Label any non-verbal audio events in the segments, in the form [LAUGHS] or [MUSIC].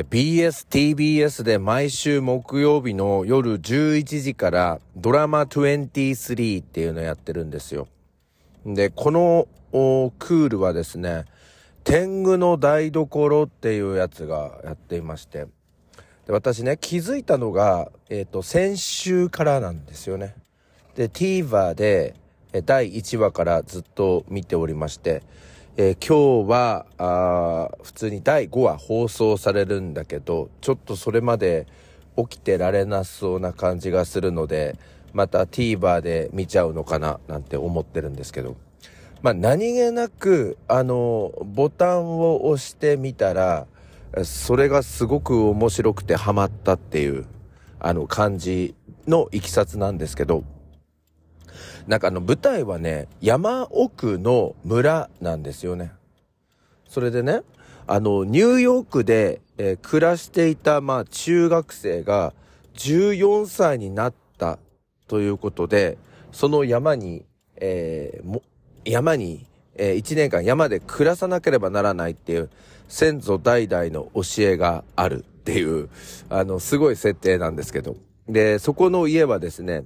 BS、TBS で毎週木曜日の夜11時からドラマ23っていうのやってるんですよ。で、このクールはですね、天狗の台所っていうやつがやっていまして、で私ね、気づいたのが、えっ、ー、と、先週からなんですよね。で、TVer で第1話からずっと見ておりまして、えー、今日はあ普通に第5話放送されるんだけどちょっとそれまで起きてられなそうな感じがするのでまた TVer で見ちゃうのかななんて思ってるんですけど。まあ何気なくあのボタンを押してみたらそれがすごく面白くてハマったっていうあの感じのいきさつなんですけどなんかあの舞台はね、山奥の村なんですよね。それでね、あの、ニューヨークで、えー、暮らしていた、まあ、中学生が14歳になったということで、その山に、えー、も、山に、えー、1年間山で暮らさなければならないっていう、先祖代々の教えがあるっていう、あの、すごい設定なんですけど。で、そこの家はですね、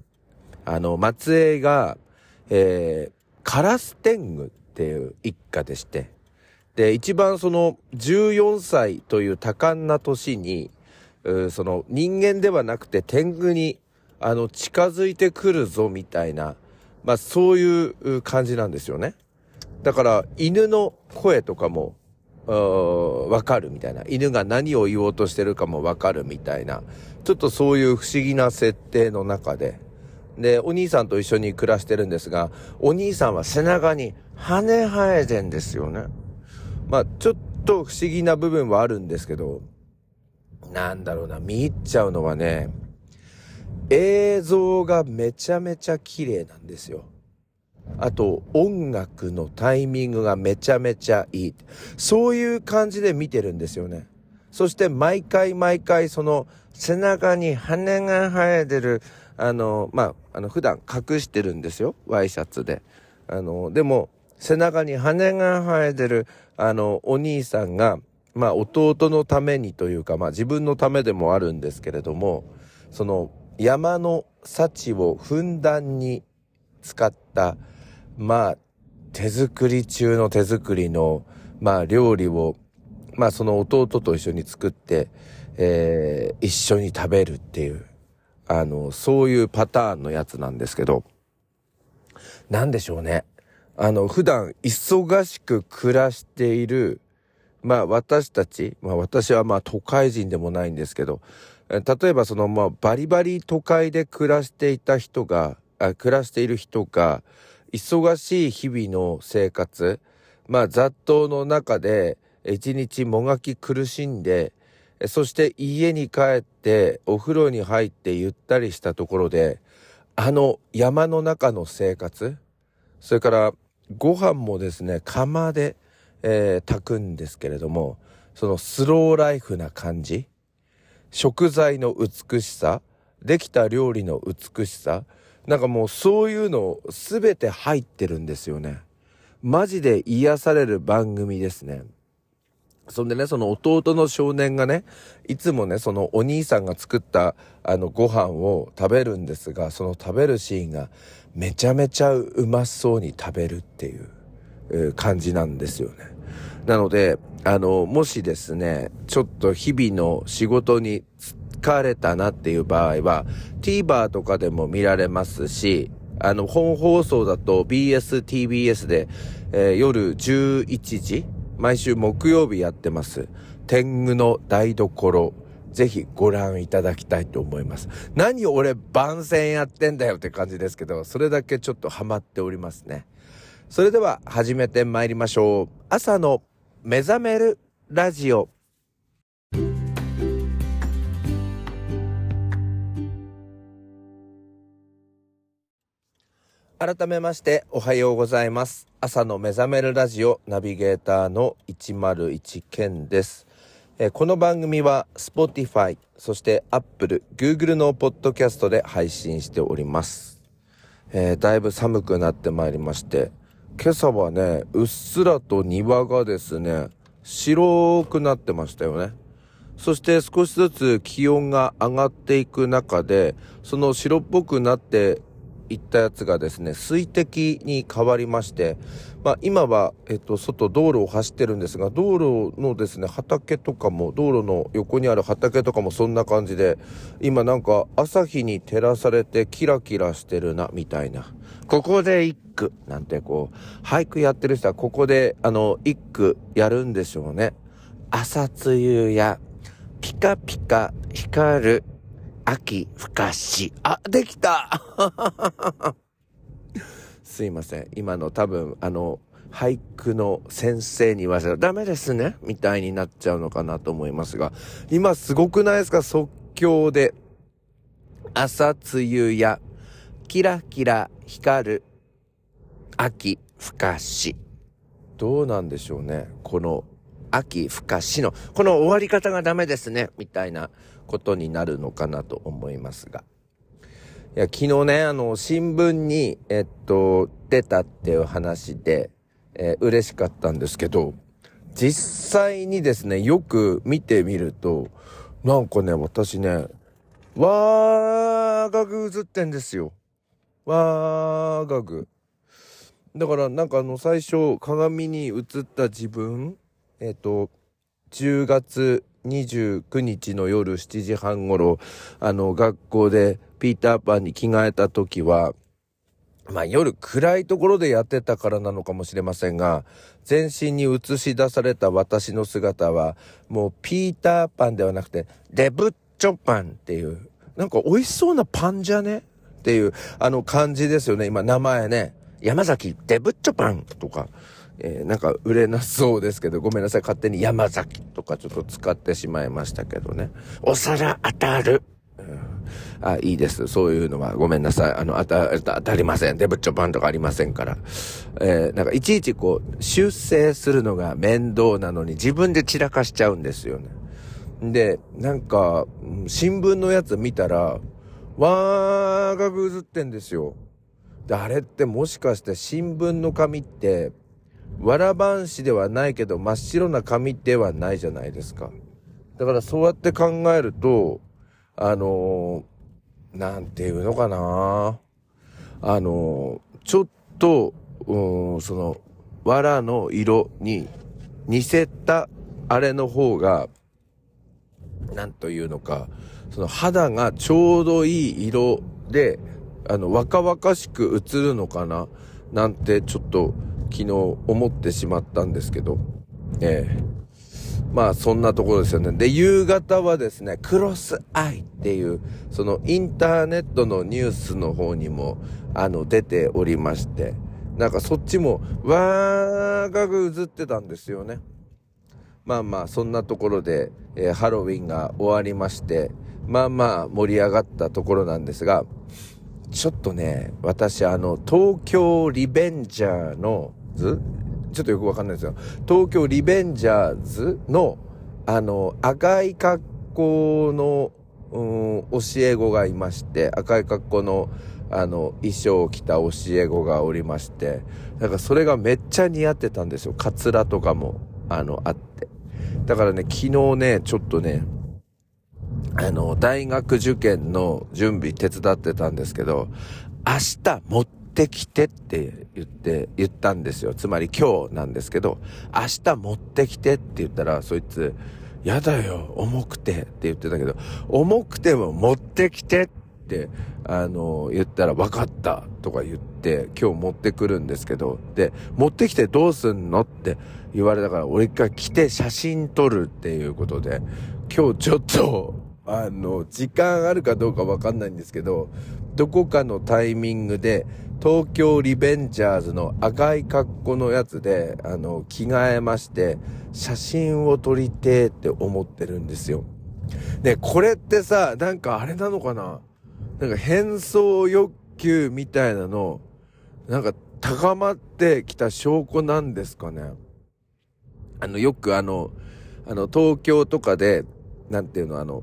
あの、松江が、えー、カラス天狗っていう一家でして、で、一番その14歳という多感な年に、その人間ではなくて天狗にあの近づいてくるぞみたいな、まあそういう感じなんですよね。だから犬の声とかもわかるみたいな。犬が何を言おうとしてるかもわかるみたいな。ちょっとそういう不思議な設定の中で、で、お兄さんと一緒に暮らしてるんですが、お兄さんは背中に羽生えてんですよね。まあ、ちょっと不思議な部分はあるんですけど、なんだろうな、見入っちゃうのはね、映像がめちゃめちゃ綺麗なんですよ。あと、音楽のタイミングがめちゃめちゃいい。そういう感じで見てるんですよね。そして毎回毎回その背中に羽が生えてるあの、まあ、あの、普段隠してるんですよ。ワイシャツで。あの、でも、背中に羽が生えてる、あの、お兄さんが、まあ、弟のためにというか、まあ、自分のためでもあるんですけれども、その、山の幸をふんだんに使った、まあ、手作り中の手作りの、まあ、料理を、まあ、その弟と一緒に作って、えー、一緒に食べるっていう。あの、そういうパターンのやつなんですけど、なんでしょうね。あの、普段忙しく暮らしている、まあ私たち、まあ私はまあ都会人でもないんですけど、例えばそのまあバリバリ都会で暮らしていた人が、あ暮らしている人が、忙しい日々の生活、まあ雑踏の中で一日もがき苦しんで、そして家に帰ってお風呂に入ってゆったりしたところで、あの山の中の生活、それからご飯もですね、釜で、えー、炊くんですけれども、そのスローライフな感じ、食材の美しさ、できた料理の美しさ、なんかもうそういうの全て入ってるんですよね。マジで癒される番組ですね。そんでね、その弟の少年がね、いつもね、そのお兄さんが作ったあのご飯を食べるんですが、その食べるシーンがめちゃめちゃうまそうに食べるっていう感じなんですよね。なので、あの、もしですね、ちょっと日々の仕事に疲れたなっていう場合は、TVer とかでも見られますし、あの、本放送だと BS、TBS で、えー、夜11時毎週木曜日やってます。天狗の台所。ぜひご覧いただきたいと思います。何俺番宣やってんだよって感じですけど、それだけちょっとハマっておりますね。それでは始めて参りましょう。朝の目覚めるラジオ。改めましておはようございます。朝の目覚めるラジオナビゲーターの101健です。えこの番組は Spotify、そして Apple、Google のポッドキャストで配信しております。えー、だいぶ寒くなってまいりまして、今朝はね、うっすらと庭がですね、白くなってましたよね。そして少しずつ気温が上がっていく中で、その白っぽくなっていったやつがですね、水滴に変わりまして、まあ今は、えっと、外道路を走ってるんですが、道路のですね、畑とかも、道路の横にある畑とかもそんな感じで、今なんか朝日に照らされてキラキラしてるな、みたいな。ここで一句、なんてこう、俳句やってる人はここで、あの、一句やるんでしょうね。朝露やピカピカ光る秋深し。あ、できた [LAUGHS] すいません。今の多分、あの、俳句の先生に言わせたらダメですねみたいになっちゃうのかなと思いますが、今すごくないですか？即興で。朝露やキラキラ光る秋深し。どうなんでしょうねこの秋深しの、この終わり方がダメですね、みたいなことになるのかなと思いますが。いや、昨日ね、あの、新聞に、えっと、出たっていう話で、えー、嬉しかったんですけど、実際にですね、よく見てみると、なんかね、私ね、わーがぐ映ってんですよ。わーがぐ。だからなんかあの最初鏡に映った自分えっ、と、10月29日の夜7時半頃、あの、学校でピーターパンに着替えた時は、まあ夜暗いところでやってたからなのかもしれませんが、全身に映し出された私の姿は、もうピーターパンではなくて、デブッチョパンっていう、なんか美味しそうなパンじゃねっていう、あの感じですよね。今名前ね。山崎デブッチョパンとか。えー、なんか売れなそうですけど、ごめんなさい。勝手に山崎とかちょっと使ってしまいましたけどね。お皿当たる。うん、あ、いいです。そういうのはごめんなさい。あの、当た、当たりません。デブッチョパンとかありませんから。えー、なんかいちいちこう、修正するのが面倒なのに自分で散らかしちゃうんですよね。で、なんか、新聞のやつ見たら、わーがぐずってんですよ。で、あれってもしかして新聞の紙って、わらばんしではないけど真っ白な紙ではないじゃないですか。だからそうやって考えると、あのー、なんていうのかなあのー、ちょっと、うん、その、藁の色に似せたあれの方が、なんというのか、その肌がちょうどいい色で、あの、若々しく映るのかななんてちょっと昨日思ってしまったんですけど、ええ、まあそんなところですよね。で、夕方はですね、クロスアイっていう、そのインターネットのニュースの方にも、あの、出ておりまして、なんかそっちも、わーがぐ映ってたんですよね。まあまあ、そんなところで、えー、ハロウィンが終わりまして、まあまあ盛り上がったところなんですが、ちょっとね、私あの、東京リベンジャーの図ちょっとよくわかんないですよ。東京リベンジャーズの、あの、赤い格好の、うん、教え子がいまして、赤い格好の、あの、衣装を着た教え子がおりまして、だからそれがめっちゃ似合ってたんですよ。カツラとかも、あの、あって。だからね、昨日ね、ちょっとね、あの、大学受験の準備手伝ってたんですけど、明日持ってってきてって言って、言ったんですよ。つまり今日なんですけど、明日持ってきてって言ったら、そいつ、やだよ、重くてって言ってたけど、重くても持ってきてって、あの、言ったら分かったとか言って、今日持ってくるんですけど、で、持ってきてどうすんのって言われたから、俺一回来て写真撮るっていうことで、今日ちょっと、あの、時間あるかどうかわかんないんですけど、どこかのタイミングで、東京リベンジャーズの赤い格好のやつで、あの、着替えまして、写真を撮りてーって思ってるんですよ。ね、これってさ、なんかあれなのかな？なんか変装欲求みたいなの、なんか高まってきた証拠なんですかね？あの、よくあの、あの、東京とかで、なんていうの、あの、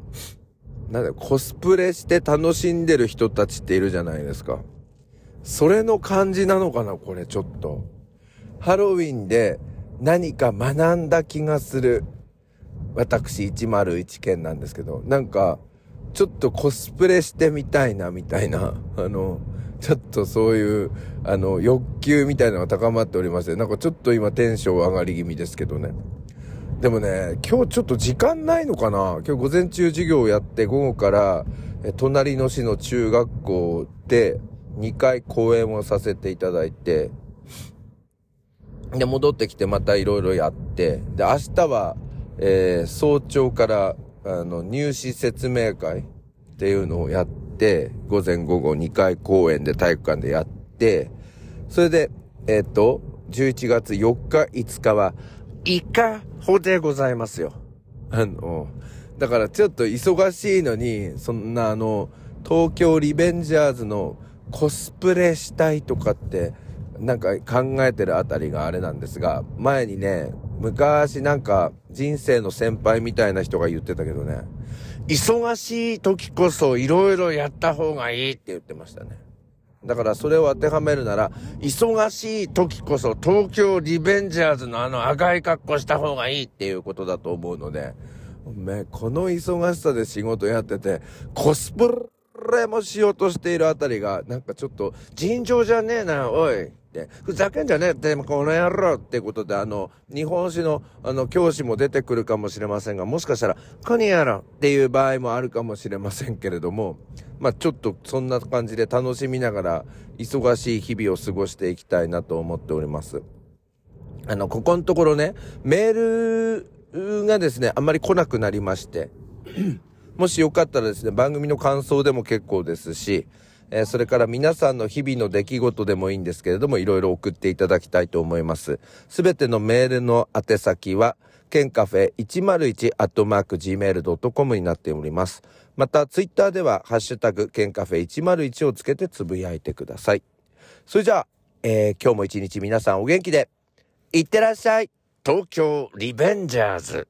なんだコスプレして楽しんでる人たちっているじゃないですか。それの感じなのかな、これちょっと。ハロウィンで何か学んだ気がする。私101件なんですけど、なんか、ちょっとコスプレしてみたいな、みたいな、あの、ちょっとそういう、あの、欲求みたいなのが高まっておりまして、なんかちょっと今テンション上がり気味ですけどね。でもね、今日ちょっと時間ないのかな？今日午前中授業をやって午後から、隣の市の中学校で2回講演をさせていただいて、で、戻ってきてまたいろいろやって、で、明日は、えー、早朝から、あの、入試説明会っていうのをやって、午前午後2回公演で体育館でやって、それで、えっ、ー、と、11月4日、5日は、イカホでございますよ。あの、だからちょっと忙しいのに、そんなあの、東京リベンジャーズのコスプレしたいとかって、なんか考えてるあたりがあれなんですが、前にね、昔なんか人生の先輩みたいな人が言ってたけどね、忙しい時こそ色々やった方がいいって言ってましたね。だからそれを当てはめるなら、忙しい時こそ東京リベンジャーズのあの赤い格好した方がいいっていうことだと思うので、め、この忙しさで仕事やってて、コスプレもしようとしているあたりが、なんかちょっと尋常じゃねえな、おい。ふざけんじゃねえって、この野郎ってことで、あの、日本史の、あの、教師も出てくるかもしれませんが、もしかしたら、こにやろっていう場合もあるかもしれませんけれども、まあ、ちょっとそんな感じで楽しみながら、忙しい日々を過ごしていきたいなと思っております。あの、ここのところね、メールがですね、あんまり来なくなりまして、もしよかったらですね、番組の感想でも結構ですし、えそれから皆さんの日々の出来事でもいいんですけれども、いろいろ送っていただきたいと思います。すべてのメールの宛先は、ケンカフェ 101-gmail.com になっております。また、ツイッターでは、ハッシュタグ、ケンカフェ101をつけてつぶやいてください。それじゃあ、えー、今日も一日皆さんお元気で、いってらっしゃい東京リベンジャーズ